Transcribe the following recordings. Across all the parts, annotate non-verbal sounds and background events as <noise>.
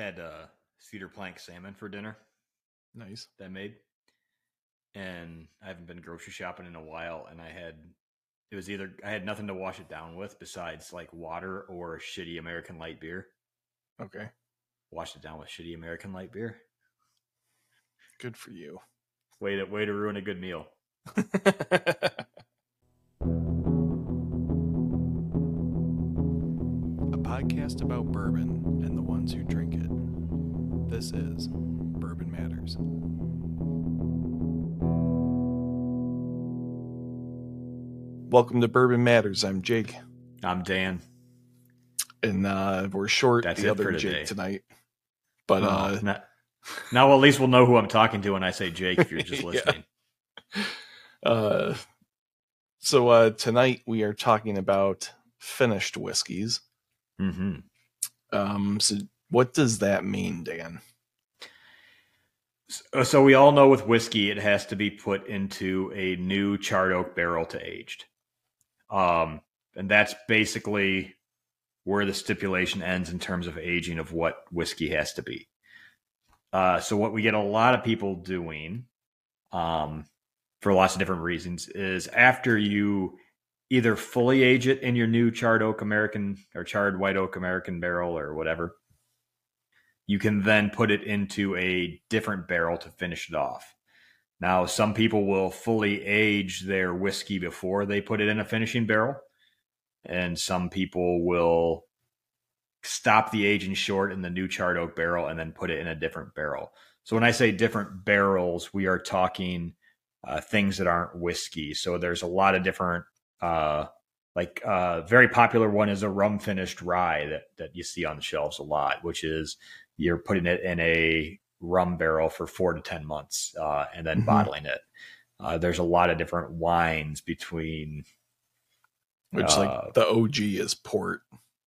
had uh, cedar plank salmon for dinner Nice. that I made, and I haven't been grocery shopping in a while, and I had it was either I had nothing to wash it down with besides like water or shitty American light beer. Okay. Washed it down with shitty American light beer. Good for you. Way to way to ruin a good meal. <laughs> podcast about bourbon and the ones who drink it. This is Bourbon Matters. Welcome to Bourbon Matters. I'm Jake, I'm Dan. and uh, we're short That's the other Jake tonight. But uh, now, now at least we'll know who I'm talking to when I say Jake. If you're just <laughs> Yeah. listening, uh, so uh, tonight we are talking about finished whiskeys. Hmm Um, so what does that mean, Dan? So, so we all know with whiskey, it has to be put into a new charred oak barrel to aged. Um, and that's basically where the stipulation ends in terms of aging of what whiskey has to be. Uh, so what we get a lot of people doing, um, for lots of different reasons, is after you either fully age it in your new charred oak American or charred white oak American barrel or whatever, you can then put it into a different barrel to finish it off. Now, some people will fully age their whiskey before they put it in a finishing barrel, and some people will stop the aging short in the new charred oak barrel and then put it in a different barrel. So, when I say different barrels, we are talking uh, things that aren't whiskey. So, there's a lot of different, uh, like, uh, very popular one is a rum finished rye that that you see on the shelves a lot, which is you're putting it in a rum barrel for four to ten months uh, and then Mhm. bottling it. Uh, there's a lot of different wines between Which Uh, like the OG is port,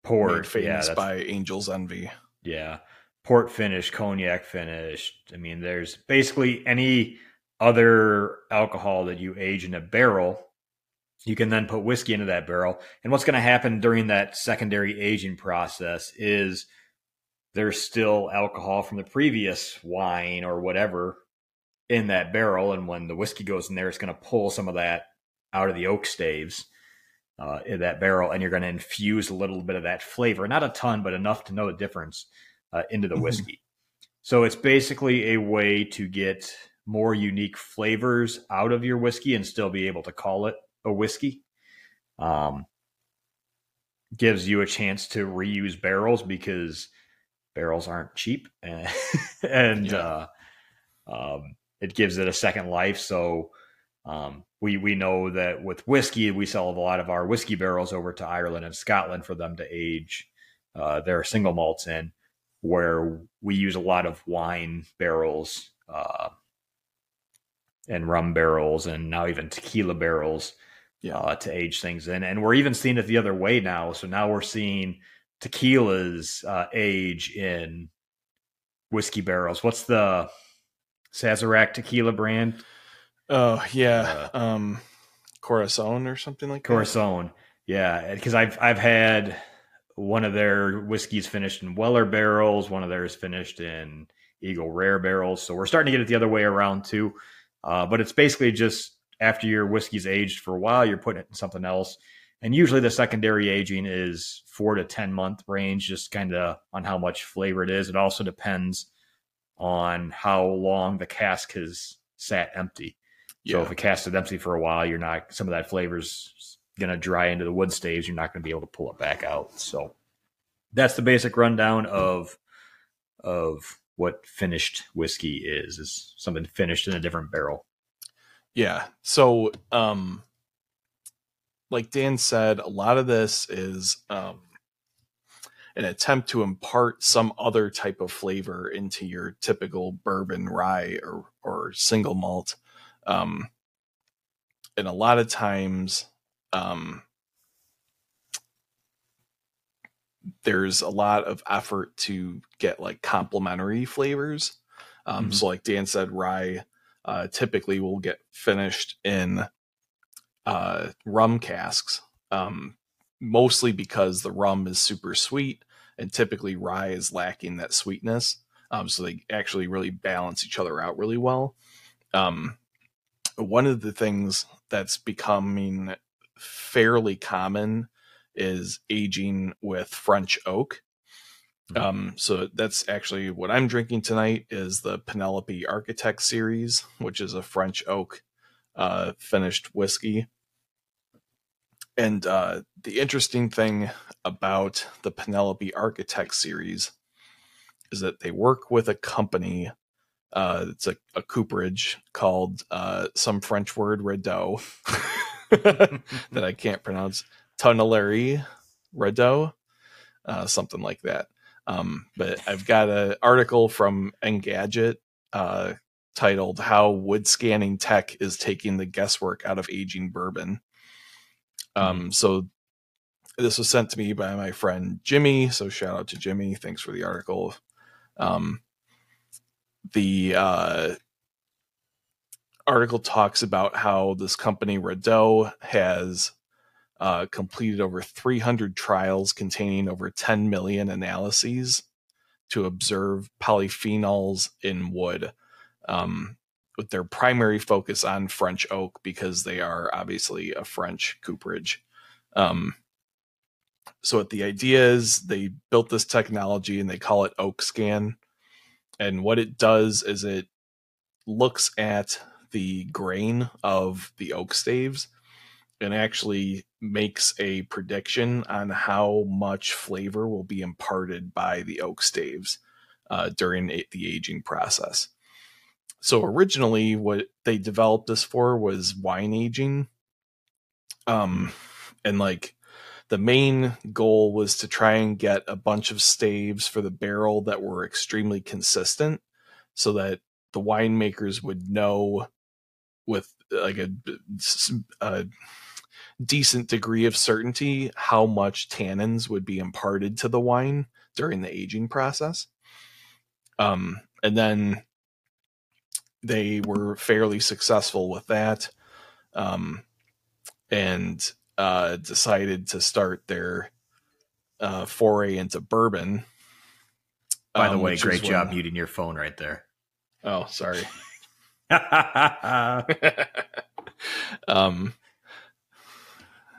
port, famous yeah, by Angel's Envy. yeah, port finish, cognac finished. I mean, there's basically any other alcohol that you age in a barrel. You can then put whiskey into that barrel. And what's going to happen during that secondary aging process is there's still alcohol from the previous wine or whatever in that barrel. And when the whiskey goes in there, it's going to pull some of that out of the oak staves uh, in that barrel. And you're going to infuse a little bit of that flavor, not a ton, but enough to know the difference uh, into the Mhm. whiskey. So it's basically a way to get more unique flavors out of your whiskey and still be able to call it a whiskey. Um, gives you a chance to reuse barrels because barrels aren't cheap, and, <laughs> and Yeah. uh, um, it gives it a second life. So um, we we know that with whiskey, we sell a lot of our whiskey barrels over to Ireland and Scotland for them to age uh, their single malts in, where we use a lot of wine barrels uh, and rum barrels, and now even tequila barrels Yeah. uh, to age things in. And we're even seeing it the other way now. So now we're seeing tequilas uh, age in whiskey barrels. What's the Sazerac tequila brand? Oh yeah, um, Corazon or something like that. Corazon. Yeah, because I've I've had one of their whiskeys finished in Weller barrels, one of theirs finished in Eagle Rare barrels. So we're starting to get it the other way around too. Uh, but it's basically just after your whiskey's aged for a while, you're putting it in something else. And usually the secondary aging is four to 10 month range, just kind of on how much flavor it is. It also depends on how long the cask has sat empty. So if a cask is empty for a while, you're not some of that flavor's gonna dry into the wood staves. You're not gonna be able to pull it back out. So that's the basic rundown of of what finished whiskey is. Is something finished in a different barrel. Yeah. So, um, like Dan said, a lot of this is um, an attempt to impart some other type of flavor into your typical bourbon, rye, or or single malt. Um, and a lot of times, um, there's a lot of effort to get like complementary flavors. Um, Mhm. So, like Dan said, rye uh, typically will get finished in uh, rum casks, um, mostly because the rum is super sweet and typically rye is lacking that sweetness. Um, so they actually really balance each other out really well. Um, one of the things that's becoming fairly common is aging with French oak. Mm-hmm. Um, so that's actually what I'm drinking tonight is the Penelope Architect series, which is a French oak uh, finished whiskey. And uh, the interesting thing about the Penelope Architect series is that they work with a company. Uh, it's a, a cooperage called uh, some French word Radoux <laughs> that I can't pronounce. Tonnellerie Radoux, uh, something like that. Um, but I've got an article from Engadget uh, titled "How Wood Scanning Tech is Taking the Guesswork Out of Aging Bourbon." Um, mm-hmm. so this was sent to me by my friend Jimmy. So shout out to Jimmy. Thanks for the article. Um, the uh, article talks about how this company Radoux has uh, completed over 300 trials containing over 10 million analyses to observe polyphenols in wood, um, with their primary focus on French oak because they are obviously a French cooperage. Um, so, what the idea is, they built this technology and they call it Oak Scan. And what it does is it looks at the grain of the oak staves and actually makes a prediction on how much flavor will be imparted by the oak staves uh, during the aging process. So originally, what they developed this for was wine aging, um, and like the main goal was to try and get a bunch of staves for the barrel that were extremely consistent, so that the winemakers would know with like a, a decent degree of certainty how much tannins would be imparted to the wine during the aging process. Um, and then they were fairly successful with that, um, and uh, decided to start their uh, foray into bourbon. By the um, way, great job when... muting your phone right there. Oh, sorry. <laughs> <laughs> um,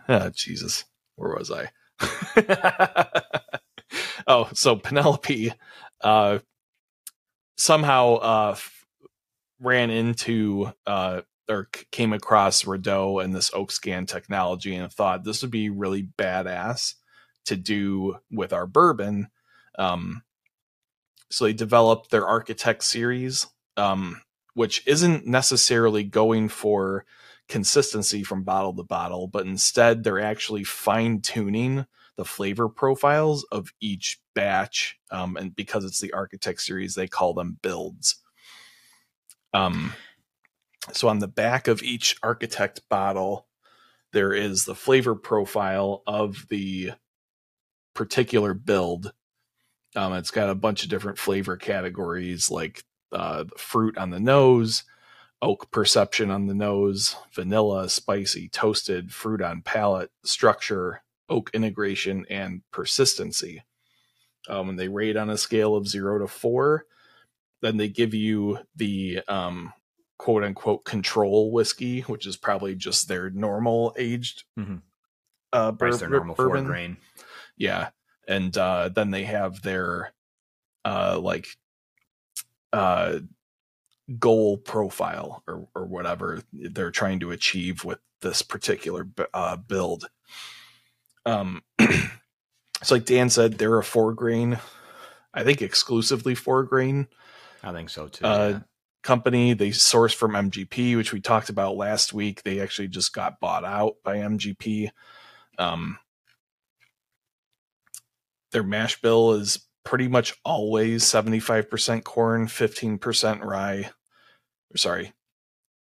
oh, <laughs> Jesus, where was I? <laughs> oh, so Penelope uh, somehow uh, ran into uh, or came across Radoux and this oak scan technology and thought this would be really badass to do with our bourbon. Um, so they developed their Architect series, um, which isn't necessarily going for consistency from bottle to bottle, but instead they're actually fine tuning the flavor profiles of each batch. Um, and because it's the Architect series, they call them builds. Um, so on the back of each Architect bottle, there is the flavor profile of the particular build. Um, it's got a bunch of different flavor categories like uh, fruit on the nose, oak perception on the nose, vanilla, spicy, toasted, fruit on palate, structure, oak integration, and persistency. Um, and they rate on a scale of zero to four. Then they give you the um, quote unquote control whiskey, which is probably just their normal aged mm-hmm. uh, bur- their normal bourbon. grain. Yeah, and uh, then they have their uh, like uh goal profile or or whatever they're trying to achieve with this particular uh, build. Um, <clears throat> so like Dan said, they're a four grain, I think exclusively four grain. I think so too. Uh, yeah. Company they source from MGP, which we talked about last week. They actually just got bought out by MGP. Um, their mash bill is pretty much always 75% corn, 15% rye, sorry,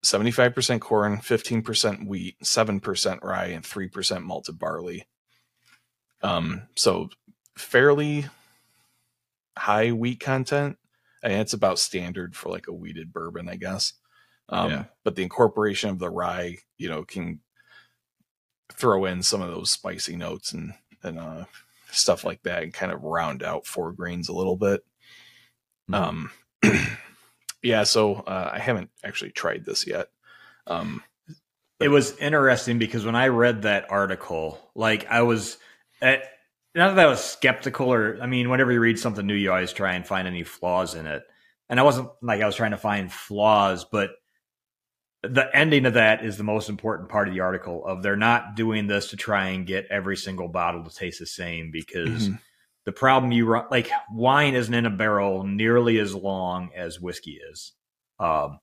75% corn, 15% wheat, 7% rye, and 3% malted barley. Um, so fairly high wheat content. And it's about standard for like a wheated bourbon, I guess. Um, yeah. but the incorporation of the rye, you know, can throw in some of those spicy notes and, and, uh, stuff like that, and kind of round out four grains a little bit. Um, <clears throat> yeah, so uh, I haven't actually tried this yet. Um, it was interesting because when I read that article, like I was, at, not that I was skeptical or, I mean, whenever you read something new, you always try and find any flaws in it. And I wasn't like I was trying to find flaws, but the ending of that is the most important part of the article of they're not doing this to try and get every single bottle to taste the same because mm-hmm. The problem you run like wine isn't in a barrel nearly as long as whiskey is um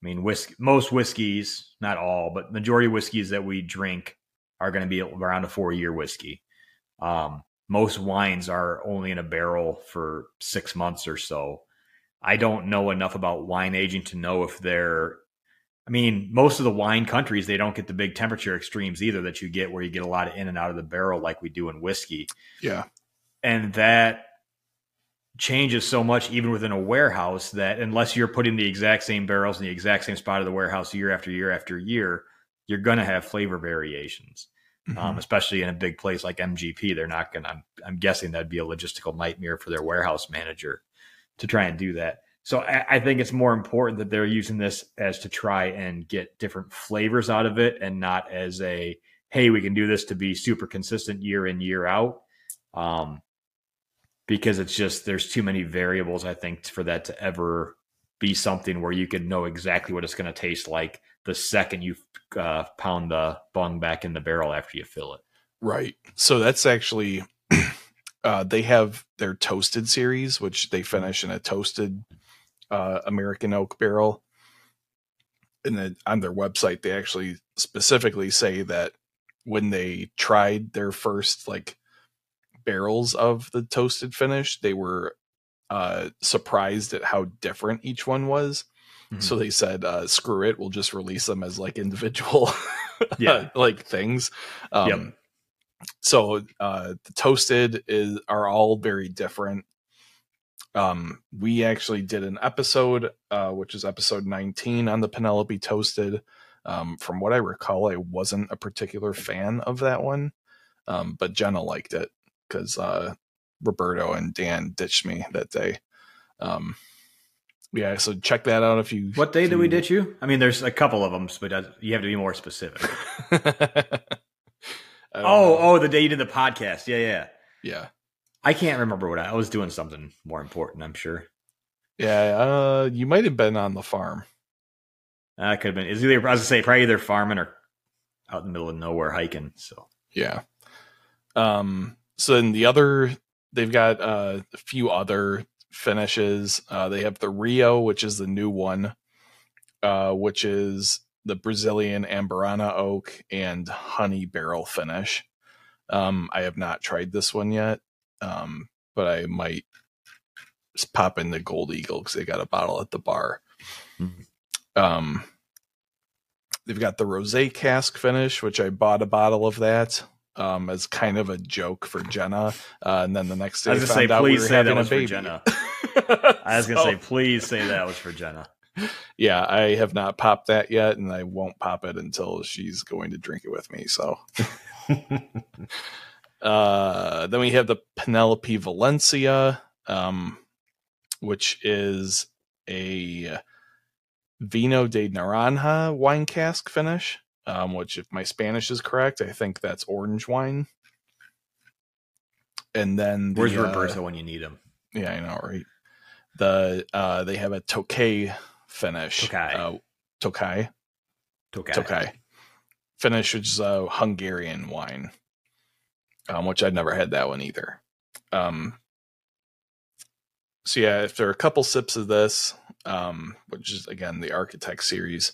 i mean whiskey most whiskeys not all but majority of whiskeys that we drink are going to be around a four year whiskey um most wines are only in a barrel for six months or so i don't know enough about wine aging to know if they're I mean, most of the wine countries, they don't get the big temperature extremes either that you get where you get a lot of in and out of the barrel like we do in whiskey. Yeah. And that changes so much even within a warehouse that unless you're putting the exact same barrels in the exact same spot of the warehouse year after year after year, you're going to have flavor variations. Mm-hmm. Um, especially in a big place like MGP, they're not going to, I'm, I'm guessing that'd be a logistical nightmare for their warehouse manager to try and do that. So I, I, think it's more important that they're using this as to try and get different flavors out of it and not as a, hey, we can do this to be super consistent year in, year out. Um, because it's just, there's too many variables, I think, for that to ever be something where you can know exactly what it's going to taste like the second you uh, pound the bung back in the barrel after you fill it. Right. So that's actually, <clears throat> uh, they have their toasted series, which they finish in a toasted uh, American oak barrel. And then on their website, they actually specifically say that when they tried their first like barrels of the toasted finish, they were uh, surprised at how different each one was. Mm-hmm. So they said, uh, "Screw it, we'll just release them as like individual, <laughs> yeah, like things." Um, yep. So uh, the toasted is are all very different. Um, we actually did an episode, uh, which is episode 19 on the Penelope Toasted. Um, from what I recall, I wasn't a particular fan of that one, um, but Jenna liked it because uh, Roberto and Dan ditched me that day. Um, yeah, so check that out if you. What day did we ditch you? I mean, there's a couple of them, but you have to be more specific. <laughs> oh, know. oh, the day you did the podcast. Yeah, yeah, yeah. I can't remember what I, I was doing. Something more important, I'm sure. Yeah, uh, you might have been on the farm. I could have been. Is either I was gonna say probably either farming or out in the middle of nowhere hiking. So yeah. Um. So then the other, they've got uh, a few other finishes. Uh, they have the Rio, which is the new one, uh, which is the Brazilian Amburana oak and honey barrel finish. Um, I have not tried this one yet. Um, but I might pop in the Gold Eagle because they got a bottle at the bar. Mm-hmm. Um, they've got the rosé cask finish, which I bought a bottle of that um, as kind of a joke for Jenna. Uh, and then the next day, <laughs> I was gonna say, please we say that was for Jenna. I was gonna say, please say that was for Jenna. <laughs> Yeah, I have not popped that yet, and I won't pop it until she's going to drink it with me. So. <laughs> Uh, then we have the Penelope Valencia, um, which is a Vino de Naranja wine cask finish. Um, which, if my Spanish is correct, I think that's orange wine. And then the, where's uh, Roberto when you need him? Yeah, I know, right? The uh, they have a Tokay finish. Tokay. Uh, Tokay. Tokay. Tokay. Finish, which is a Hungarian wine um, which I'd never had that one either. Um, so yeah, after a couple sips of this, um, which is again the Architect series,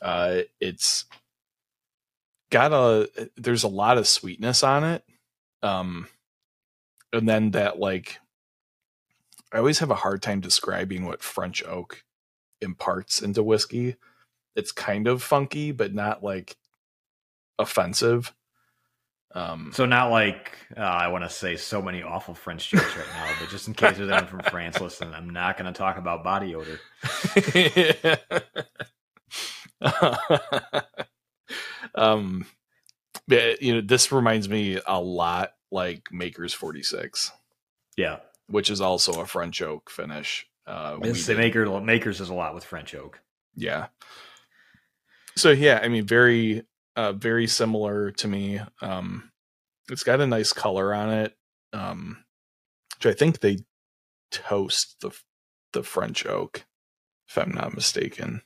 uh, it's got a there's a lot of sweetness on it, um, and then that like I always have a hard time describing what French oak imparts into whiskey. It's kind of funky, but not like offensive. Um, so not like uh, I want to say so many awful French jokes right now, but just in case there's anyone from France listening, I'm not going to talk about body odor. <laughs> <laughs> <laughs> um, you know, this reminds me a lot like Maker's 46, Yeah, which is also a French oak finish. Uh, it's the maker makers is a lot with French oak. yeah. So yeah, I mean, very, uh, very similar to me. Um, it's got a nice color on it. Um, which I think they toast the the French oak, if I'm not mistaken.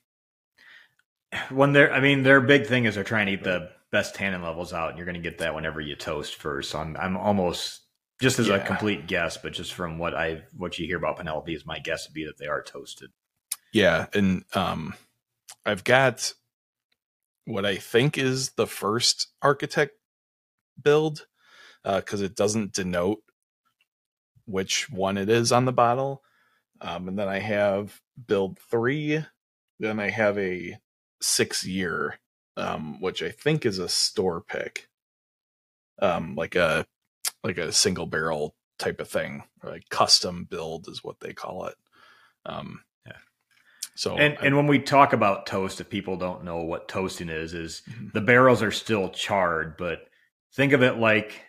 When they're, I mean, their big thing is they're trying to eat the best tannin levels out, and you're going to get that whenever you toast first. So I'm, I'm almost just as a complete guess, but just from what I what you hear about Penelope, is my guess would be that they are toasted. Yeah, and um, I've got what I think is the first architect build uh, because it doesn't denote which one it is on the bottle. Um, and then I have build three. Then I have a six year, um, which I think is a store pick, um, like a like a single barrel type of thing, like custom build is what they call it. Um, Yeah. So And I- and when we talk about toast, if people don't know what toasting is, is Mhm. the barrels are still charred, but think of it like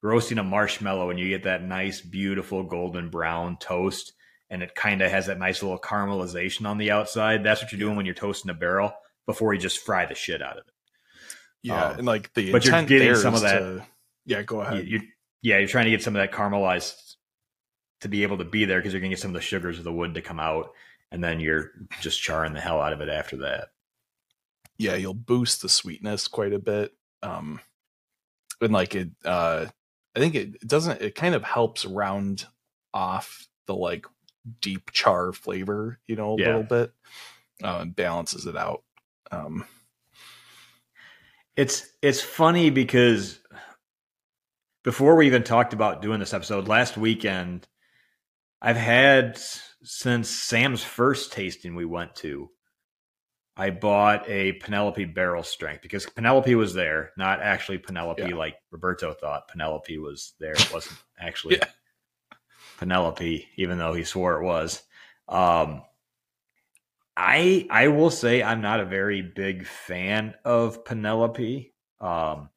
roasting a marshmallow and you get that nice, beautiful golden brown toast, and it kind of has that nice little caramelization on the outside. That's what you're doing when you're toasting a barrel before you just fry the shit out of it. yeah, um, and like the but you're getting some of that- to- yeah, go ahead. you, yeah, you're trying to get some of that caramelized to be able to be there because you're going to get some of the sugars of the wood to come out, and then you're just charring the hell out of it after that. yeah, you'll boost the sweetness quite a bit. Um, and like it, uh, I think it, it doesn't. It kind of helps round off the like deep char flavor, you know, a Yeah. little bit. Uh, balances it out. Um, It's it's funny because before we even talked about doing this episode last weekend, I've had since Sam's first tasting we went to. I bought a Penelope barrel strength because Penelope was there, not actually Penelope Yeah. like Roberto thought Penelope was there. It wasn't <laughs> actually Yeah. Penelope, even though he swore it was. Um, I I will say I'm not a very big fan of Penelope. Um,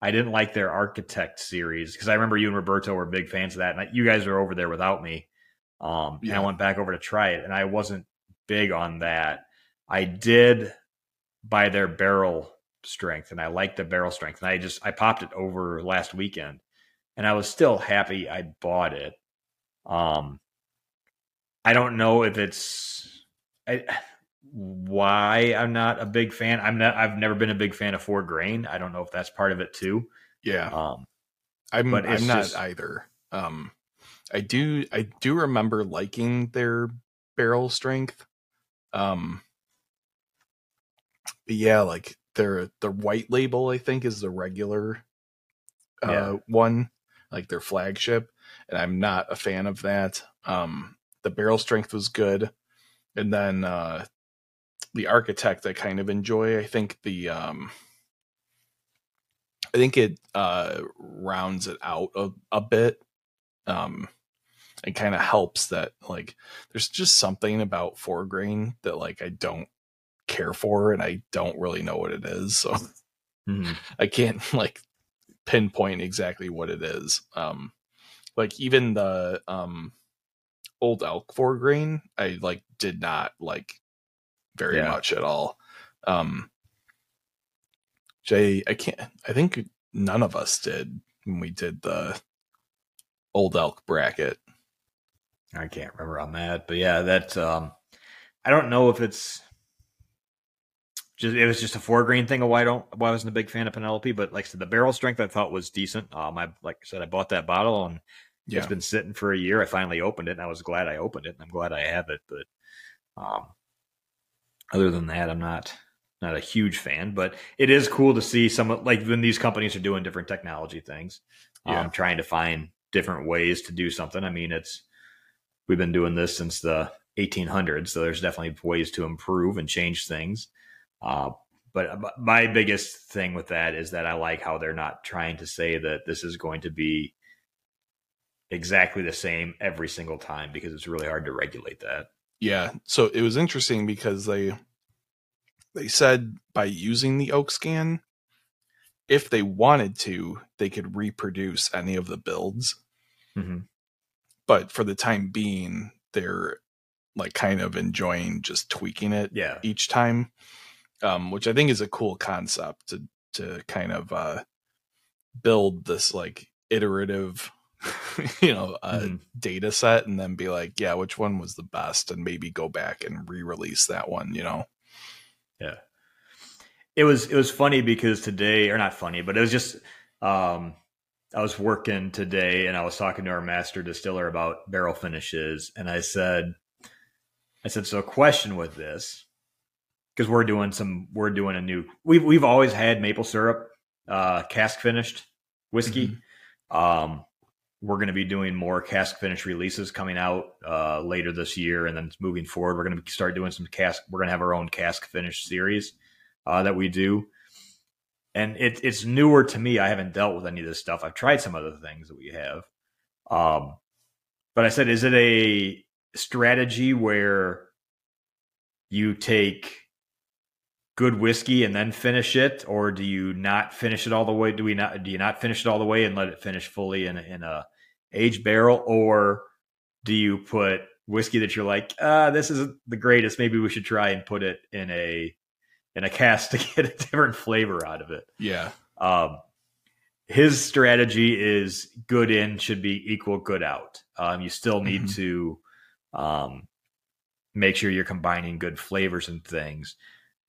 I didn't like their Architect series because I remember you and Roberto were big fans of that, and you guys were over there without me. Um, and I went back over to try it, and I wasn't big on that. I did buy their barrel strength, and I liked the barrel strength, and I just I popped it over last weekend, and I was still happy I bought it. Um, I don't know if it's I, why I'm not a big fan. I'm not. I've never been a big fan of four grain. I don't know if that's part of it too. yeah, Um, I'm but I'm not just- either. Um, I do I do remember liking their barrel strength. Um, but yeah, like their their white label I think is the regular uh Yeah. one, like their flagship, and I'm not a fan of that. Um, the barrel strength was good, and then uh the architect I kind of enjoy. I think the um I think it uh rounds it out a, a bit. Um it kind of helps that like there's just something about four grain that like I don't care for and I don't really know what it is. So mhm. <laughs> I can't like pinpoint exactly what it is. Um like even the um old elk four grain I like did not like very Yeah. much at all. Um Jay I can't I think none of us did when we did the old elk bracket. I can't remember on that, but yeah, that um, I don't know if it's just it was just a four grain thing. Of why I don't why I wasn't a big fan of Penelope, but like I said, the barrel strength I thought was decent. Um, I like I said, I bought that bottle and Yeah. it's been sitting for a year. I finally opened it, and I was glad I opened it, and I'm glad I have it. But um, other than that, I'm not not a huge fan. But it is cool to see some of- like when these companies are doing different technology things, Yeah. um, trying to find different ways to do something. I mean, it's we've been doing this since the 1800s, so there's definitely ways to improve and change things. Uh, but but my biggest thing with that is that I like how they're not trying to say that this is going to be exactly the same every single time because it's really hard to regulate that. Yeah. So it was interesting because they they said by using the oak scan, if they wanted to, they could reproduce any of the builds. Mm-hmm. But for the time being, they're like kind of enjoying just tweaking it Yeah. each time, um, which I think is a cool concept to to kind of uh, build this like iterative, <laughs> you know, uh, Mhm. data set, and then be like, yeah, which one was the best, and maybe go back and re-release that one. You know, Yeah. It was it was funny because today or not funny, but it was just um I was working today and I was talking to our master distiller about barrel finishes and I said I said so a question with this because we're doing some we're doing a new we've we've always had maple syrup uh cask finished whiskey. Um we're going to be doing more cask finish releases coming out uh, later this year, and then moving forward, we're going to start doing some cask. We're going to have our own cask finish series uh, that we do, and it, it's newer to me. I haven't dealt with any of this stuff. I've tried some other things that we have, um, but I said, is it a strategy where you take good whiskey and then finish it, or do you not finish it all the way? Do we not? Do you not finish it all the way and let it finish fully in in a aged barrel, or do you put whiskey that you're like, ah, this isn't the greatest. Maybe we should try and put it in a in a cast <laughs> to get a different flavor out of it. yeah, Um, his strategy is good in should be equal good out. Um, you still need Mhm. to um, make sure you're combining good flavors and things.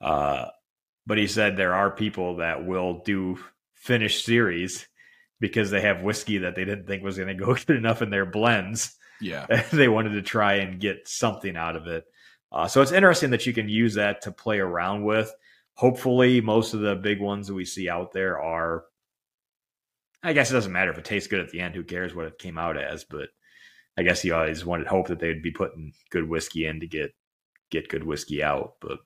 Uh, but he said there are people that will do finish series because they have whiskey that they didn't think was going to go <laughs> good enough in their blends. yeah, <laughs> they wanted to try and get something out of it. Uh, so it's interesting that you can use that to play around with. Hopefully, most of the big ones that we see out there are. I guess it doesn't matter if it tastes good at the end. Who cares what it came out as? But I guess you always wanted hope that they would be putting good whiskey in to get get good whiskey out. But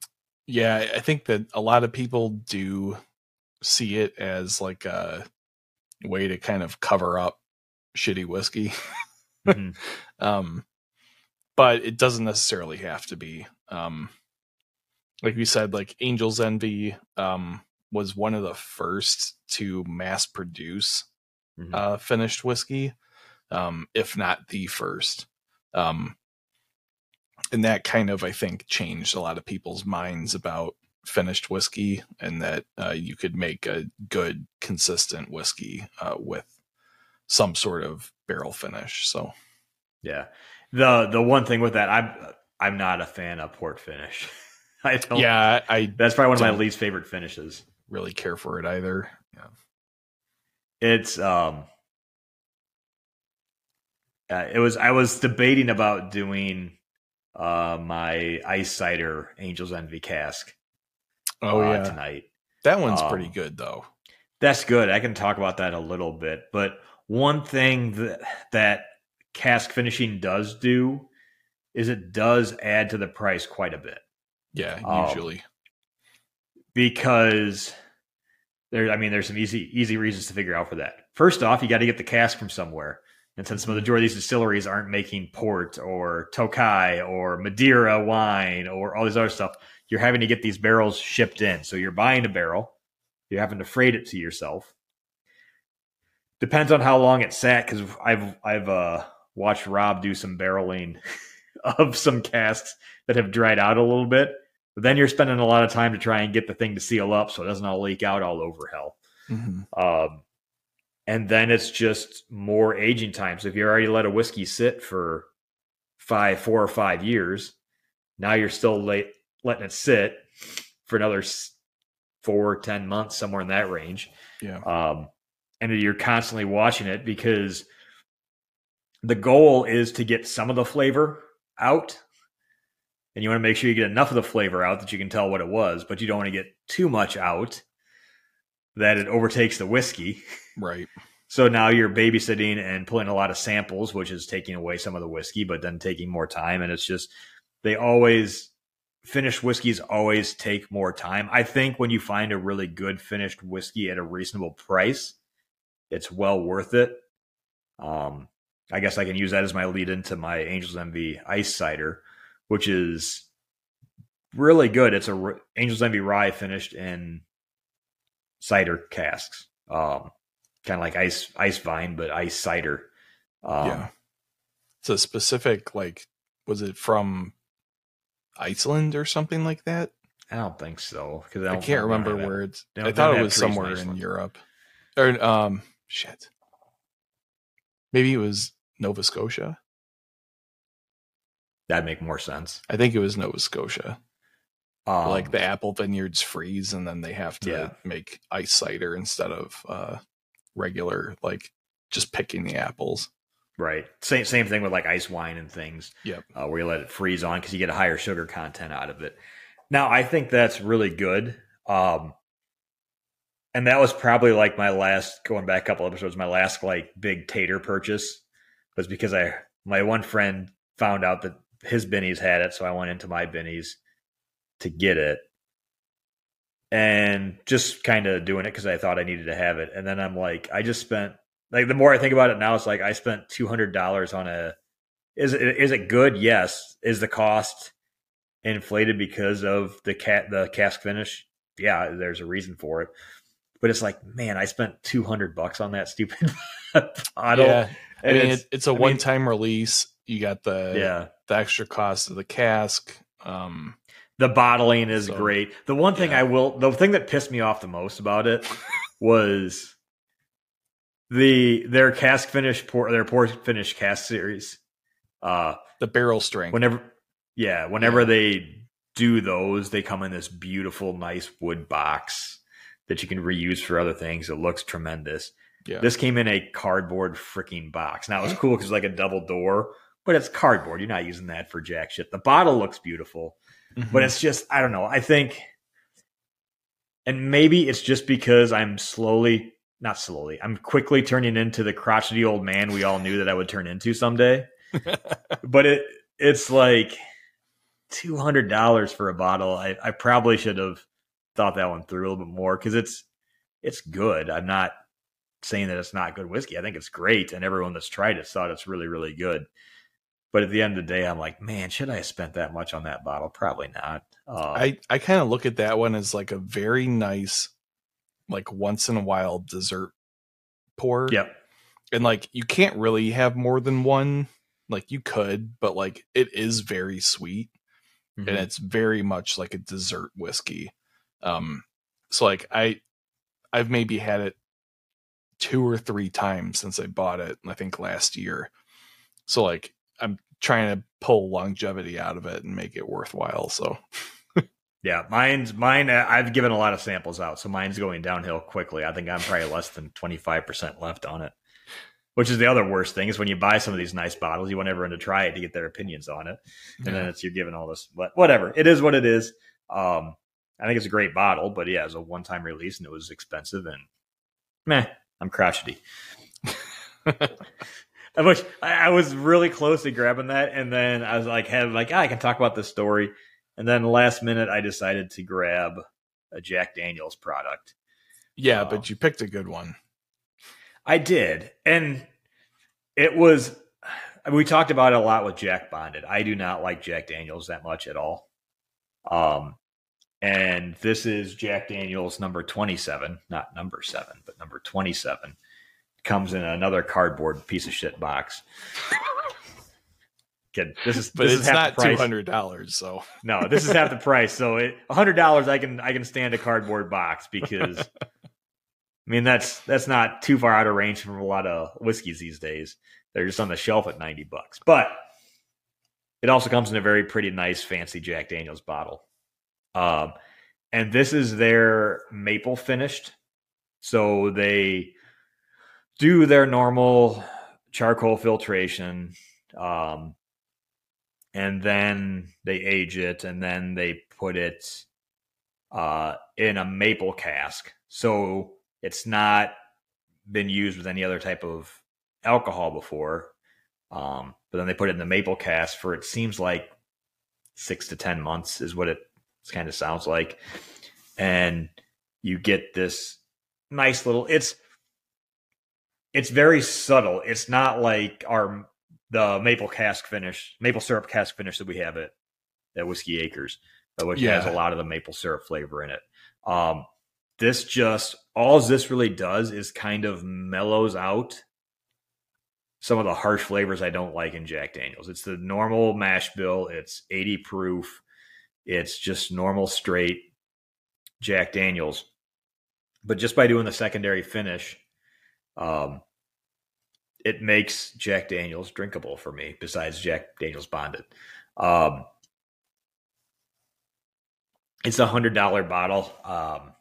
yeah. I think that a lot of people do see it as like a way to kind of cover up shitty whiskey. <laughs> mhm, um but it doesn't necessarily have to be um like we said like angels envy um was one of the first to mass produce mhm. uh finished whiskey um if not the first um and that kind of i think changed a lot of people's minds about finished whiskey and that uh, you could make a good consistent whiskey uh, with some sort of barrel finish so yeah. The the one thing with that, I'm I'm not a fan of port finish. <laughs> I don't. yeah i that's probably one of my least favorite finishes. really care for it either. Yeah. it's um uh, it was i was debating about doing uh my ice cider angels envy cask Oh uh, yeah, tonight that one's um, pretty good though. that's good i can talk about that a little bit but one thing that that cask finishing does do is it does add to the price quite a bit Yeah, um, usually. because there I mean there's some easy easy reasons to figure out for that. First off, you got to get the cask from somewhere. And since some of the majority of these distilleries aren't making port or Tokay or Madeira wine or all these other stuff, you're having to get these barrels shipped in. So you're buying a barrel, you're having to freight it to yourself. Depends on how long it sat because I've I've uh, watched Rob do some barreling <laughs> of some casks that have dried out a little bit. But then you're spending a lot of time to try and get the thing to seal up so it doesn't all leak out all over hell. Mhm. Um, and then it's just more aging time. So if you already let a whiskey sit for five, four or five years, now you're still late, letting it sit for another four, ten months, somewhere in that range. Yeah. Um, and you're constantly watching it because the goal is to get some of the flavor out. And you want to make sure you get enough of the flavor out that you can tell what it was, but you don't want to get too much out that it overtakes the whiskey. Right. So now you're babysitting and pulling a lot of samples, which is taking away some of the whiskey, but then taking more time. And it's just, they always, finished whiskeys always take more time. I think when you find a really good finished whiskey at a reasonable price, it's well worth it. Um, I guess I can use that as my lead into my Angels Envy ice cider, which is really good. It's a Angels Envy rye finished in cider casks, um, kind of like ice ice vine, but ice cider. Um, yeah. It's a specific like was it from Iceland or something like that? I don't think so because I, I, can't remember where it's. I thought it was trees in somewhere in Europe, or um, shit. Maybe it was Nova Scotia. That'd make more sense. I think it was Nova Scotia. Um, like the apple vineyards freeze, and then they have to Yeah. make ice cider instead of uh, regular, like just picking the apples. Right, same same thing with like ice wine and things. Yep. uh, where you let it freeze on because you get a higher sugar content out of it. Now, I think that's really good. Um, and that was probably like my last, going back a couple episodes, my last like big tater purchase was because I, my one friend found out that his Binny's had it. So I went into my Binny's to get it and just kind of doing it because I thought I needed to have it. And then I'm like, I just spent, like, the more I think about it now, it's like I spent $200 on a, is it is it good? Yes. Is the cost inflated because of the cat the cask finish? Yeah, there's a reason for it. But it's like, man, I spent two hundred bucks on that stupid <laughs> bottle. yeah, I mean it's, it's a one-time release. You got the yeah. the extra cost of the cask. Um, The bottling is So, great. The one thing yeah. I will, the thing that pissed me off the most about it <laughs> was the their cask finish pour their pour finish cask series. Uh, the barrel strength. whenever yeah whenever Yeah. they do those they come in this beautiful nice wood box that you can reuse for other things it looks tremendous yeah, this came in a cardboard freaking box now it was cool because it's like a double door but it's cardboard you're not using that for jack shit the bottle looks beautiful Mhm. but it's just i don't know i think and maybe it's just because i'm slowly not slowly i'm quickly turning into the crotchety old man we all knew that i would turn into someday <laughs> but it it's like two hundred dollars for a bottle. I, I probably should have thought that one through a little bit more because it's it's good. I'm not saying that it's not good whiskey. I think it's great, and everyone that's tried it thought it's really really good. But at the end of the day, I'm like, man, should I have spent that much on that bottle? Probably not. Uh, I I kind of look at that one as like a very nice, like once in a while dessert pour. yep. and like you can't really have more than one. Like you could, but like it is very sweet. Mhm. and it's very much like a dessert whiskey. Um, so like I, I've maybe had it two or three times since I bought it. I think last year. So like I'm trying to pull longevity out of it and make it worthwhile. So <laughs> Yeah, mine's mine. uh, I've given a lot of samples out, so mine's going downhill quickly. I think I'm probably less than 25 percent left on it, which is the other worst thing is when you buy some of these nice bottles, you want everyone to try it to get their opinions on it, and then it's you're giving all this. But whatever, it is what it is. Um, I think it's a great bottle, but yeah, it's a one time release and it was expensive and meh. I'm crotchety. <laughs> I wish I, I was really close to grabbing that, and then I was like, "Have like ah, I can talk about this story." And then last minute, I decided to grab a Jack Daniels product. yeah, Wow. but you picked a good one. I did, and it was. We talked about it a lot with Jack Bonded. I do not like Jack Daniels that much at all. Um, and this is Jack Daniels number twenty-seven, not number seven, but number twenty-seven. Comes in another cardboard piece of shit box. Kid, this is But this it's is half not two price. dollars. So <laughs> No, this is half the price. So it hundred dollars, I can I can stand a cardboard box because <laughs> I mean that's that's not too far out of range from a lot of whiskeys these days. They're just on the shelf at ninety bucks. But it also comes in a very pretty nice fancy Jack Daniels bottle. Um, and this is their maple finished. So they do their normal charcoal filtration. Um, and then they age it and then they put it uh, in a maple cask. So it's not been used with any other type of alcohol before. Um, but then they put it in the maple cask for it seems like six to 10 months is what it kind of sounds like. And you get this nice little, it's, it's very subtle. It's not like our the maple cask finish, maple syrup cask finish that we have at at Whiskey Acres, uh, which has a lot of the maple syrup flavor in it. Um, this just all this really does is kind of mellows out some of the harsh flavors I don't like in Jack Daniels. It's the normal mash bill. It's 80 proof. It's just normal straight Jack Daniels. But just by doing the secondary finish, um, it makes Jack Daniels drinkable for me. Besides Jack Daniels bonded, um, it's a hundred dollar bottle. Um,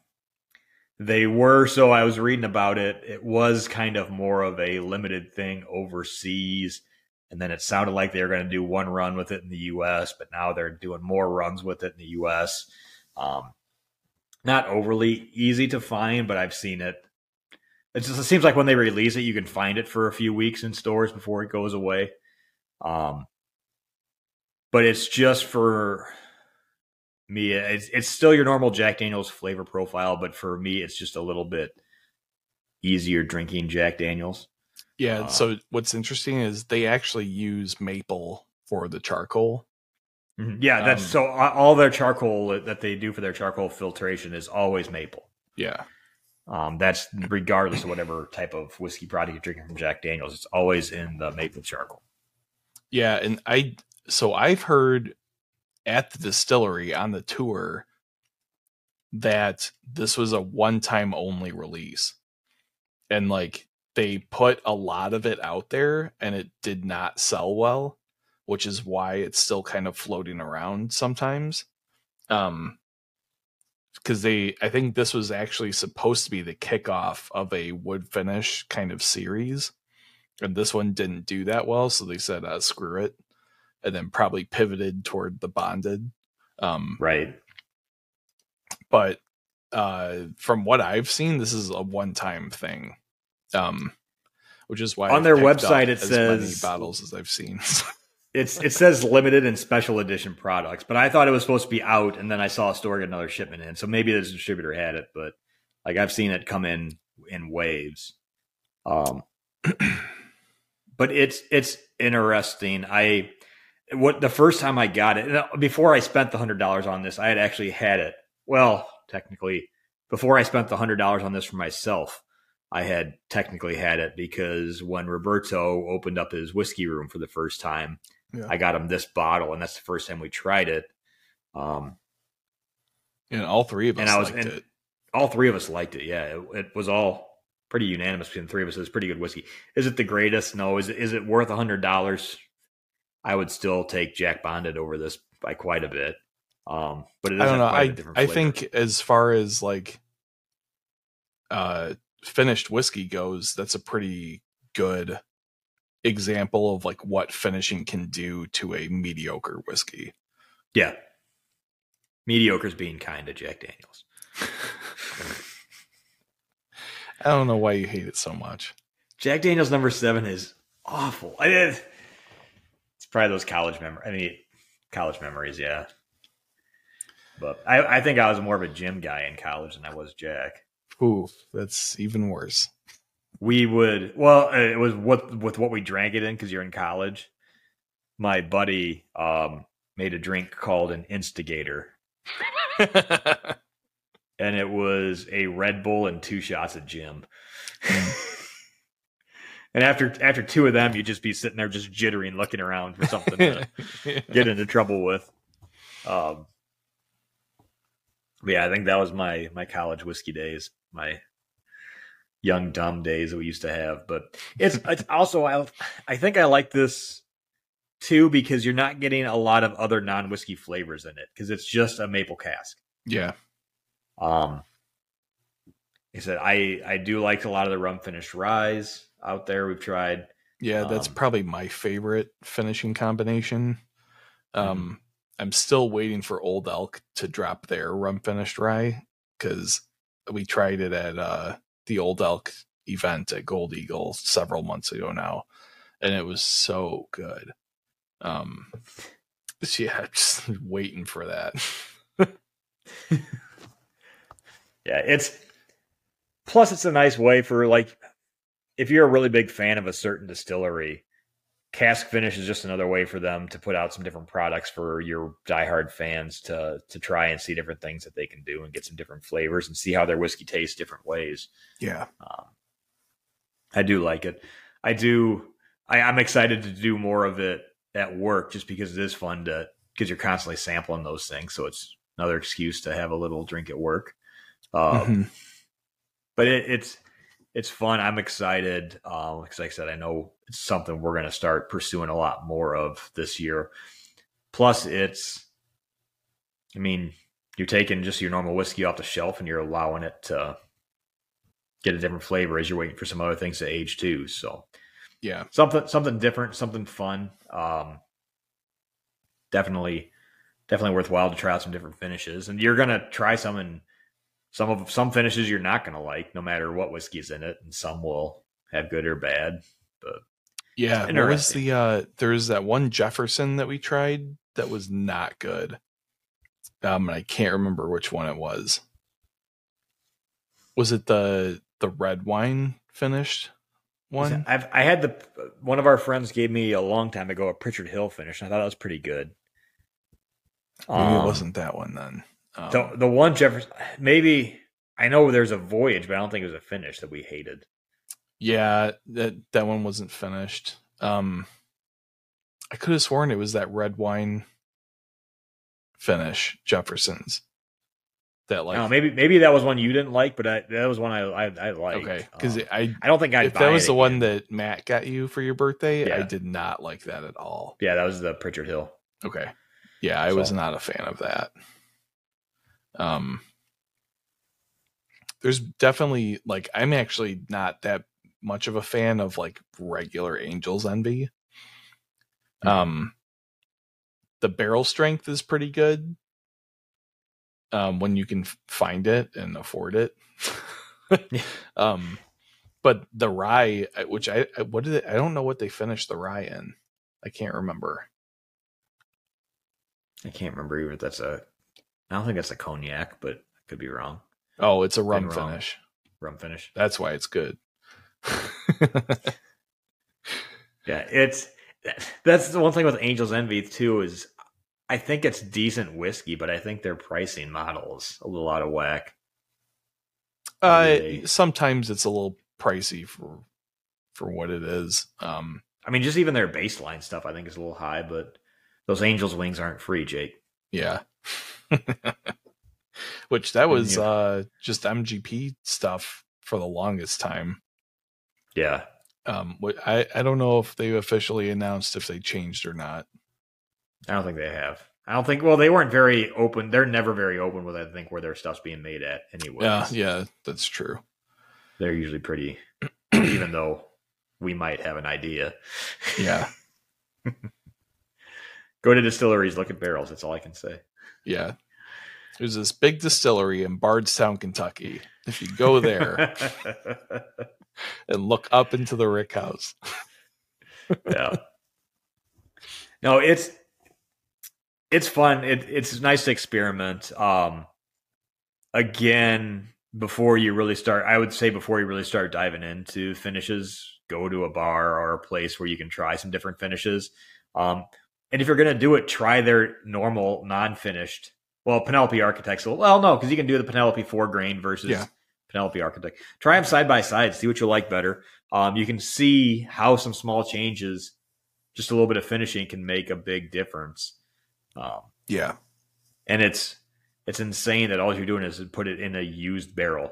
they were so I was reading about it. It was kind of more of a limited thing overseas, and then it sounded like they were going to do one run with it in the U.S., but now they're doing more runs with it in the U.S. Um, not overly easy to find, but I've seen it. It just it seems like when they release it, you can find it for a few weeks in stores before it goes away. Um, but it's just for me. It's it's still your normal Jack Daniel's flavor profile, but for me, it's just a little bit easier drinking Jack Daniels. Yeah. Uh, so what's interesting is they actually use maple for the charcoal. Mm-hmm. Yeah, that's um, so all their charcoal that they do for their charcoal filtration is always maple. Yeah. Um, that's regardless of whatever type of whiskey product you're drinking from Jack Daniels, it's always in the maple charcoal. Yeah, and I so I've heard at the distillery on the tour that this was a one time only release. And like they put a lot of it out there and it did not sell well which is why it's still kind of floating around sometimes. Um, because they, I think this was actually supposed to be the kickoff of a wood finish kind of series, and this one didn't do that well, so they said, uh, "Screw it," and then probably pivoted toward the bonded. Um, right. But uh, from what I've seen, this is a one-time thing. Um, which is why on I've their website it says many bottles as I've seen. <laughs> It's it says limited and special edition products, but I thought it was supposed to be out, and then I saw a store get another shipment in, so maybe the distributor had it, but like I've seen it come in in waves. Um, <clears throat> but it's it's interesting. I what the first time I got it before I spent the hundred dollars on this, I had actually had it. Well, technically, before I spent the hundred dollars on this for myself, I had technically had it because when Roberto opened up his whiskey room for the first time, yeah. I got him this bottle, and that's the first time we tried it. Um, and all three of us and I was, liked it. All three of us liked it. Yeah, it, it, was all pretty unanimous between the three of us. It was pretty good whiskey. Is it the greatest? No. Is it is it worth a hundred dollars? I would still take Jack Bonded over this by quite a bit. Um, but it I don't know. I I think as far as like uh finished whiskey goes, that's a pretty good example of like what finishing can do to a mediocre whiskey. Yeah. Mediocre's being kind to Jack Daniels. <laughs> I don't know why you hate it so much. Jack Daniels number seven is awful. I did. It's probably those college memories. I mean, college memories, yeah. But I, I think I was more of a Jim guy in college than I was Jack. Ooh, that's even worse we would well it was what with what we drank it in because you're in college. My buddy um, made a drink called an instigator. <laughs> And it was a red bull and two shots of Jim <laughs> and after after two of them you'd just be sitting there just jittering looking around for something to <laughs> get into trouble with. Um yeah i think that was my my college whiskey days my young dumb days that we used to have. But it's it's <laughs> also I I think I like this too because you're not getting a lot of other non whiskey flavors in it because it's just a maple cask. Yeah. Um. I said I I do like a lot of the rum finished rye out there. We've tried. Yeah, that's um, probably my favorite finishing combination. Um, mm-hmm. I'm still waiting for Old Elk to drop their rum finished rye because we tried it at uh, the Old Elk event at Gold Eagle several months ago now, and it was so good. Um, yeah, <laughs> just waiting for that. <laughs> yeah, it's plus it's a nice way for like if you're a really big fan of a certain distillery, cask finish is just another way for them to put out some different products for your diehard fans to to try and see different things that they can do and get some different flavors and see how their whiskey tastes different ways. Yeah. Um, I do like it. I do. I, I'm excited to do more of it at work just because it is fun to because you're constantly sampling those things. So it's another excuse to have a little drink at work. Um, Mhm. But it, it's it's fun. I'm excited um, because, like I said, I know it's something we're going to start pursuing a lot more of this year. Plus, it's, I mean, you're taking just your normal whiskey off the shelf and you're allowing it to get a different flavor as you're waiting for some other things to age too. So Yeah. something something different, something fun. Um, definitely, definitely worthwhile to try out some different finishes. And you're gonna try some, and some of some finishes you're not gonna like, no matter what whiskey is in it, and some will have good or bad. But Yeah. What was the uh there's that one Jefferson that we tried that was not good. Um and I can't remember which one it was. Was it the the red wine finished one? I've I had the one of our friends gave me a long time ago a Pritchard Hill finish. And I thought it was pretty good. Maybe Um, it wasn't that one then. Um, the the one Jefferson. Maybe I know there's a voyage, but I don't think it was a finish that we hated. Yeah, that that one wasn't finished. Um I could have sworn it was that red wine finish Jefferson's. That like oh, maybe maybe that was one you didn't like, but I, that was one I I, I liked. okay because Um, I I don't think I if that was the one that Matt got you for your birthday, I did not like that at all. yeah that was the Pritchard Hill. Okay. Yeah, I was not a fan of that. Um there's definitely like I'm actually not that much of a fan of like regular Angels Envy. Mhm. Um the barrel strength is pretty good. Um when you can find it and afford it. <laughs> <laughs> Um but the rye which I I- what did it, I don't know what they finished the rye in. I can't remember. I can't remember even if that's a. I don't think that's a cognac, but I could be wrong. Oh, it's a rum Been wrong. finish. Rum finish. That's why it's good. <laughs> Yeah, it's that's the one thing with Angels Envy too is I think it's decent whiskey, but I think their pricing model is a little out of whack. uh, sometimes it's a little pricey for for what it is. Um, I mean, just even their baseline stuff I think is a little high, but those Angels wings aren't free, Jake. yeah. <laughs> Which that was you- uh, just MGP stuff for the longest time. Yeah, Um, I I don't know if they officially announced if they changed or not. I don't think they have. I don't think. Well, they weren't very open. They're never very open with I think where their stuff's being made at. Anyway, Yeah, yeah, that's true. they're usually pretty. <clears throat> even though we might have an idea. Yeah, <laughs> Go to distilleries, look at barrels. That's all I can say. Yeah. There's this big distillery in Bardstown, Kentucky. If you go there <laughs> and look up into the rick house, <laughs> yeah. No, it's it's fun. It, it's nice to experiment. Um, again, before you really start, I would say before you really start diving into finishes, go to a bar or a place where you can try some different finishes. Um, and if you're gonna do it, try their normal non-finished. Well, Penelope Architects. Well, no, because you can do the Penelope four grain versus Yeah. Penelope Architect. Try them side by side. See what you like better. Um, you can see how some small changes, just a little bit of finishing, can make a big difference. Um, yeah, and it's it's insane that all you're doing is put it in a used barrel,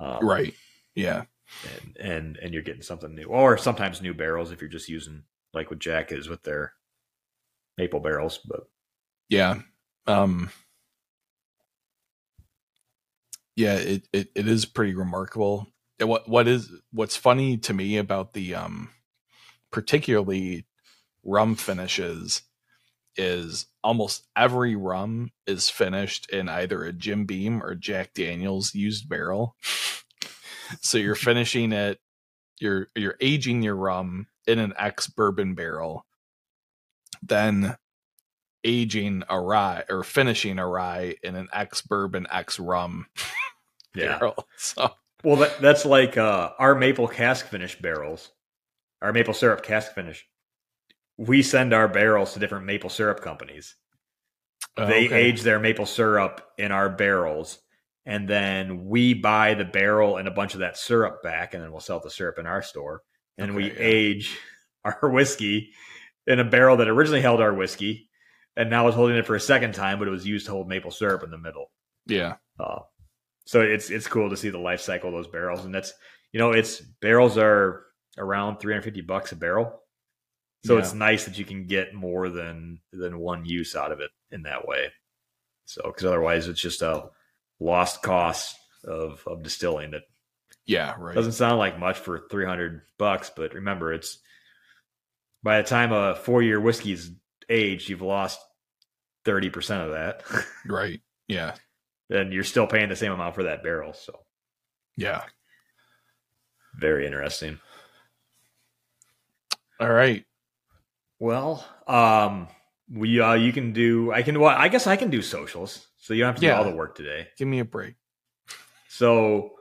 um, right. Yeah, And, and and you're getting something new, or sometimes new barrels if you're just using like what Jack is with their maple barrels. But yeah. Um, yeah, it, it, it is pretty remarkable. What what is what's funny to me about the um, particularly rum finishes is almost every rum is finished in either a Jim Beam or Jack Daniels used barrel. <laughs> so you're finishing it, you're you're aging your rum in an ex bourbon barrel, then aging a rye or finishing a rye in an ex bourbon ex rum <laughs> yeah, barrel. So well that, that's like uh, our maple cask finish barrels, our maple syrup cask finish. we send our barrels to different maple syrup companies. Oh, they okay. age their maple syrup in our barrels, and then we buy the barrel and a bunch of that syrup back, and then we'll sell the syrup in our store. And we yeah. age <laughs> our whiskey in a barrel that originally held our whiskey, and now is holding it for a second time, but it was used to hold maple syrup in the middle. Yeah. Uh, so it's it's cool to see the life cycle of those barrels, and that's you know it's barrels are around 350 bucks a barrel. So Yeah. it's nice that you can get more than than one use out of it in that way. So because otherwise it's just a lost cost of of distilling that Yeah. Right. doesn't sound like much for 300 bucks, but remember it's by the time a four year whiskey's aged, you've lost 30 percent of that, <laughs> right. Yeah. and you're still paying the same amount for that barrel. So Yeah. very interesting. All right. Well, um, we uh, you can do. I can. Well, I guess I can do socials, so you don't have to Yeah. do all the work today. Give me a break. So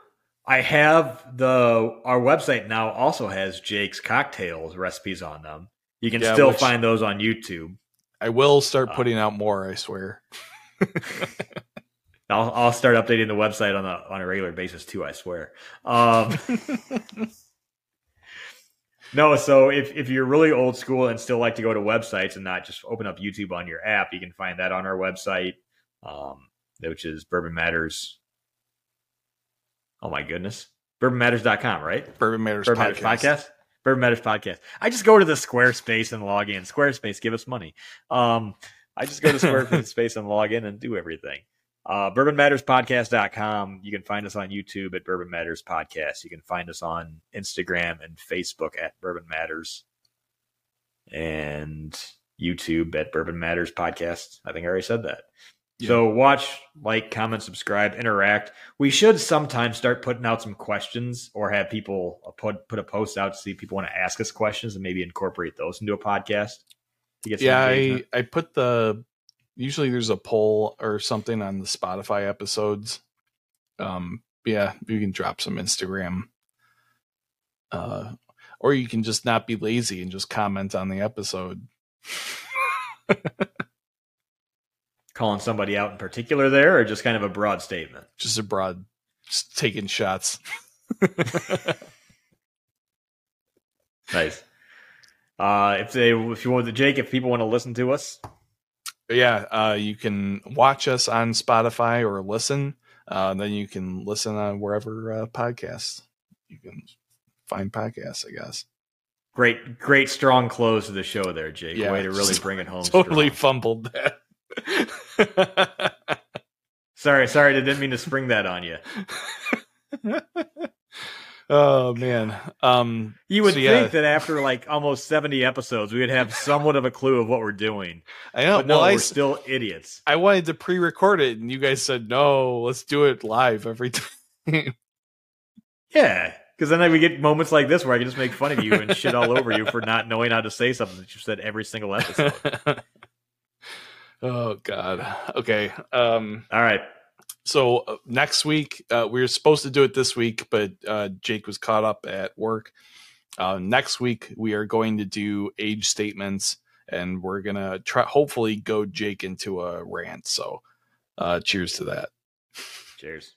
I have the our website now also has Jake's cocktails recipes on them. You can Yeah, still find those on YouTube. I will start Uh, putting out more. I swear. <laughs> I'll I'll start updating the website on a on a regular basis too. I swear. Um, <laughs> no, so if if you're really old school and still like to go to websites and not just open up YouTube on your app, you can find that on our website, um, which is Bourbon Matters. Oh my goodness, bourbonmatters.com, right? Bourbon Matters Bourbon Matters podcast. podcast. Bourbon Matters podcast. I just go to the Squarespace and log in. Squarespace, give us money. Um, I just go to <laughs> Squarespace and log in and do everything. Uh, bourbonmatterspodcast.com. You can find us on YouTube at Bourbon Matters Podcast. You can find us on Instagram and Facebook at Bourbon Matters and YouTube at Bourbon Matters Podcast. I think I already said that. Yeah. So watch, like, comment, subscribe, interact. We should sometimes start putting out some questions or have people put put a post out to see if people want to ask us questions and maybe incorporate those into a podcast. To get some yeah. I I put the usually there's a poll or something on the Spotify episodes. Um, yeah, you can drop some Instagram, uh, or you can just not be lazy and just comment on the episode. <laughs> calling somebody out in particular there, or just kind of a broad statement. Just a broad, just taking shots. <laughs> Nice. Uh, if they, if you want the Jake, if people want to listen to us, yeah, uh, you can watch us on Spotify or listen. Uh, then you can listen on wherever uh, podcasts you can find podcasts. I guess. great, great, strong close to the show there, Jake. Yeah, Way to really <laughs> bring it home. totally strong. fumbled that. <laughs> Sorry, sorry, I didn't mean to spring that on you. <laughs> oh man. Um You would So, yeah. think that after like almost seventy episodes, we would have somewhat of a clue of what we're doing. I know But no, well, I, we're s- still idiots. I wanted to pre-record it and you guys said no, let's do it live every <laughs> time. Yeah, because then we get moments like this where I can just make fun of you and shit all over you for not knowing how to say something that you said every single episode. Oh god. Okay. Um All right, so uh, next week uh, we were supposed to do it this week but uh, jake was caught up at work uh, next week we are going to do age statements and we're gonna try hopefully go jake into a rant so uh, cheers to that cheers.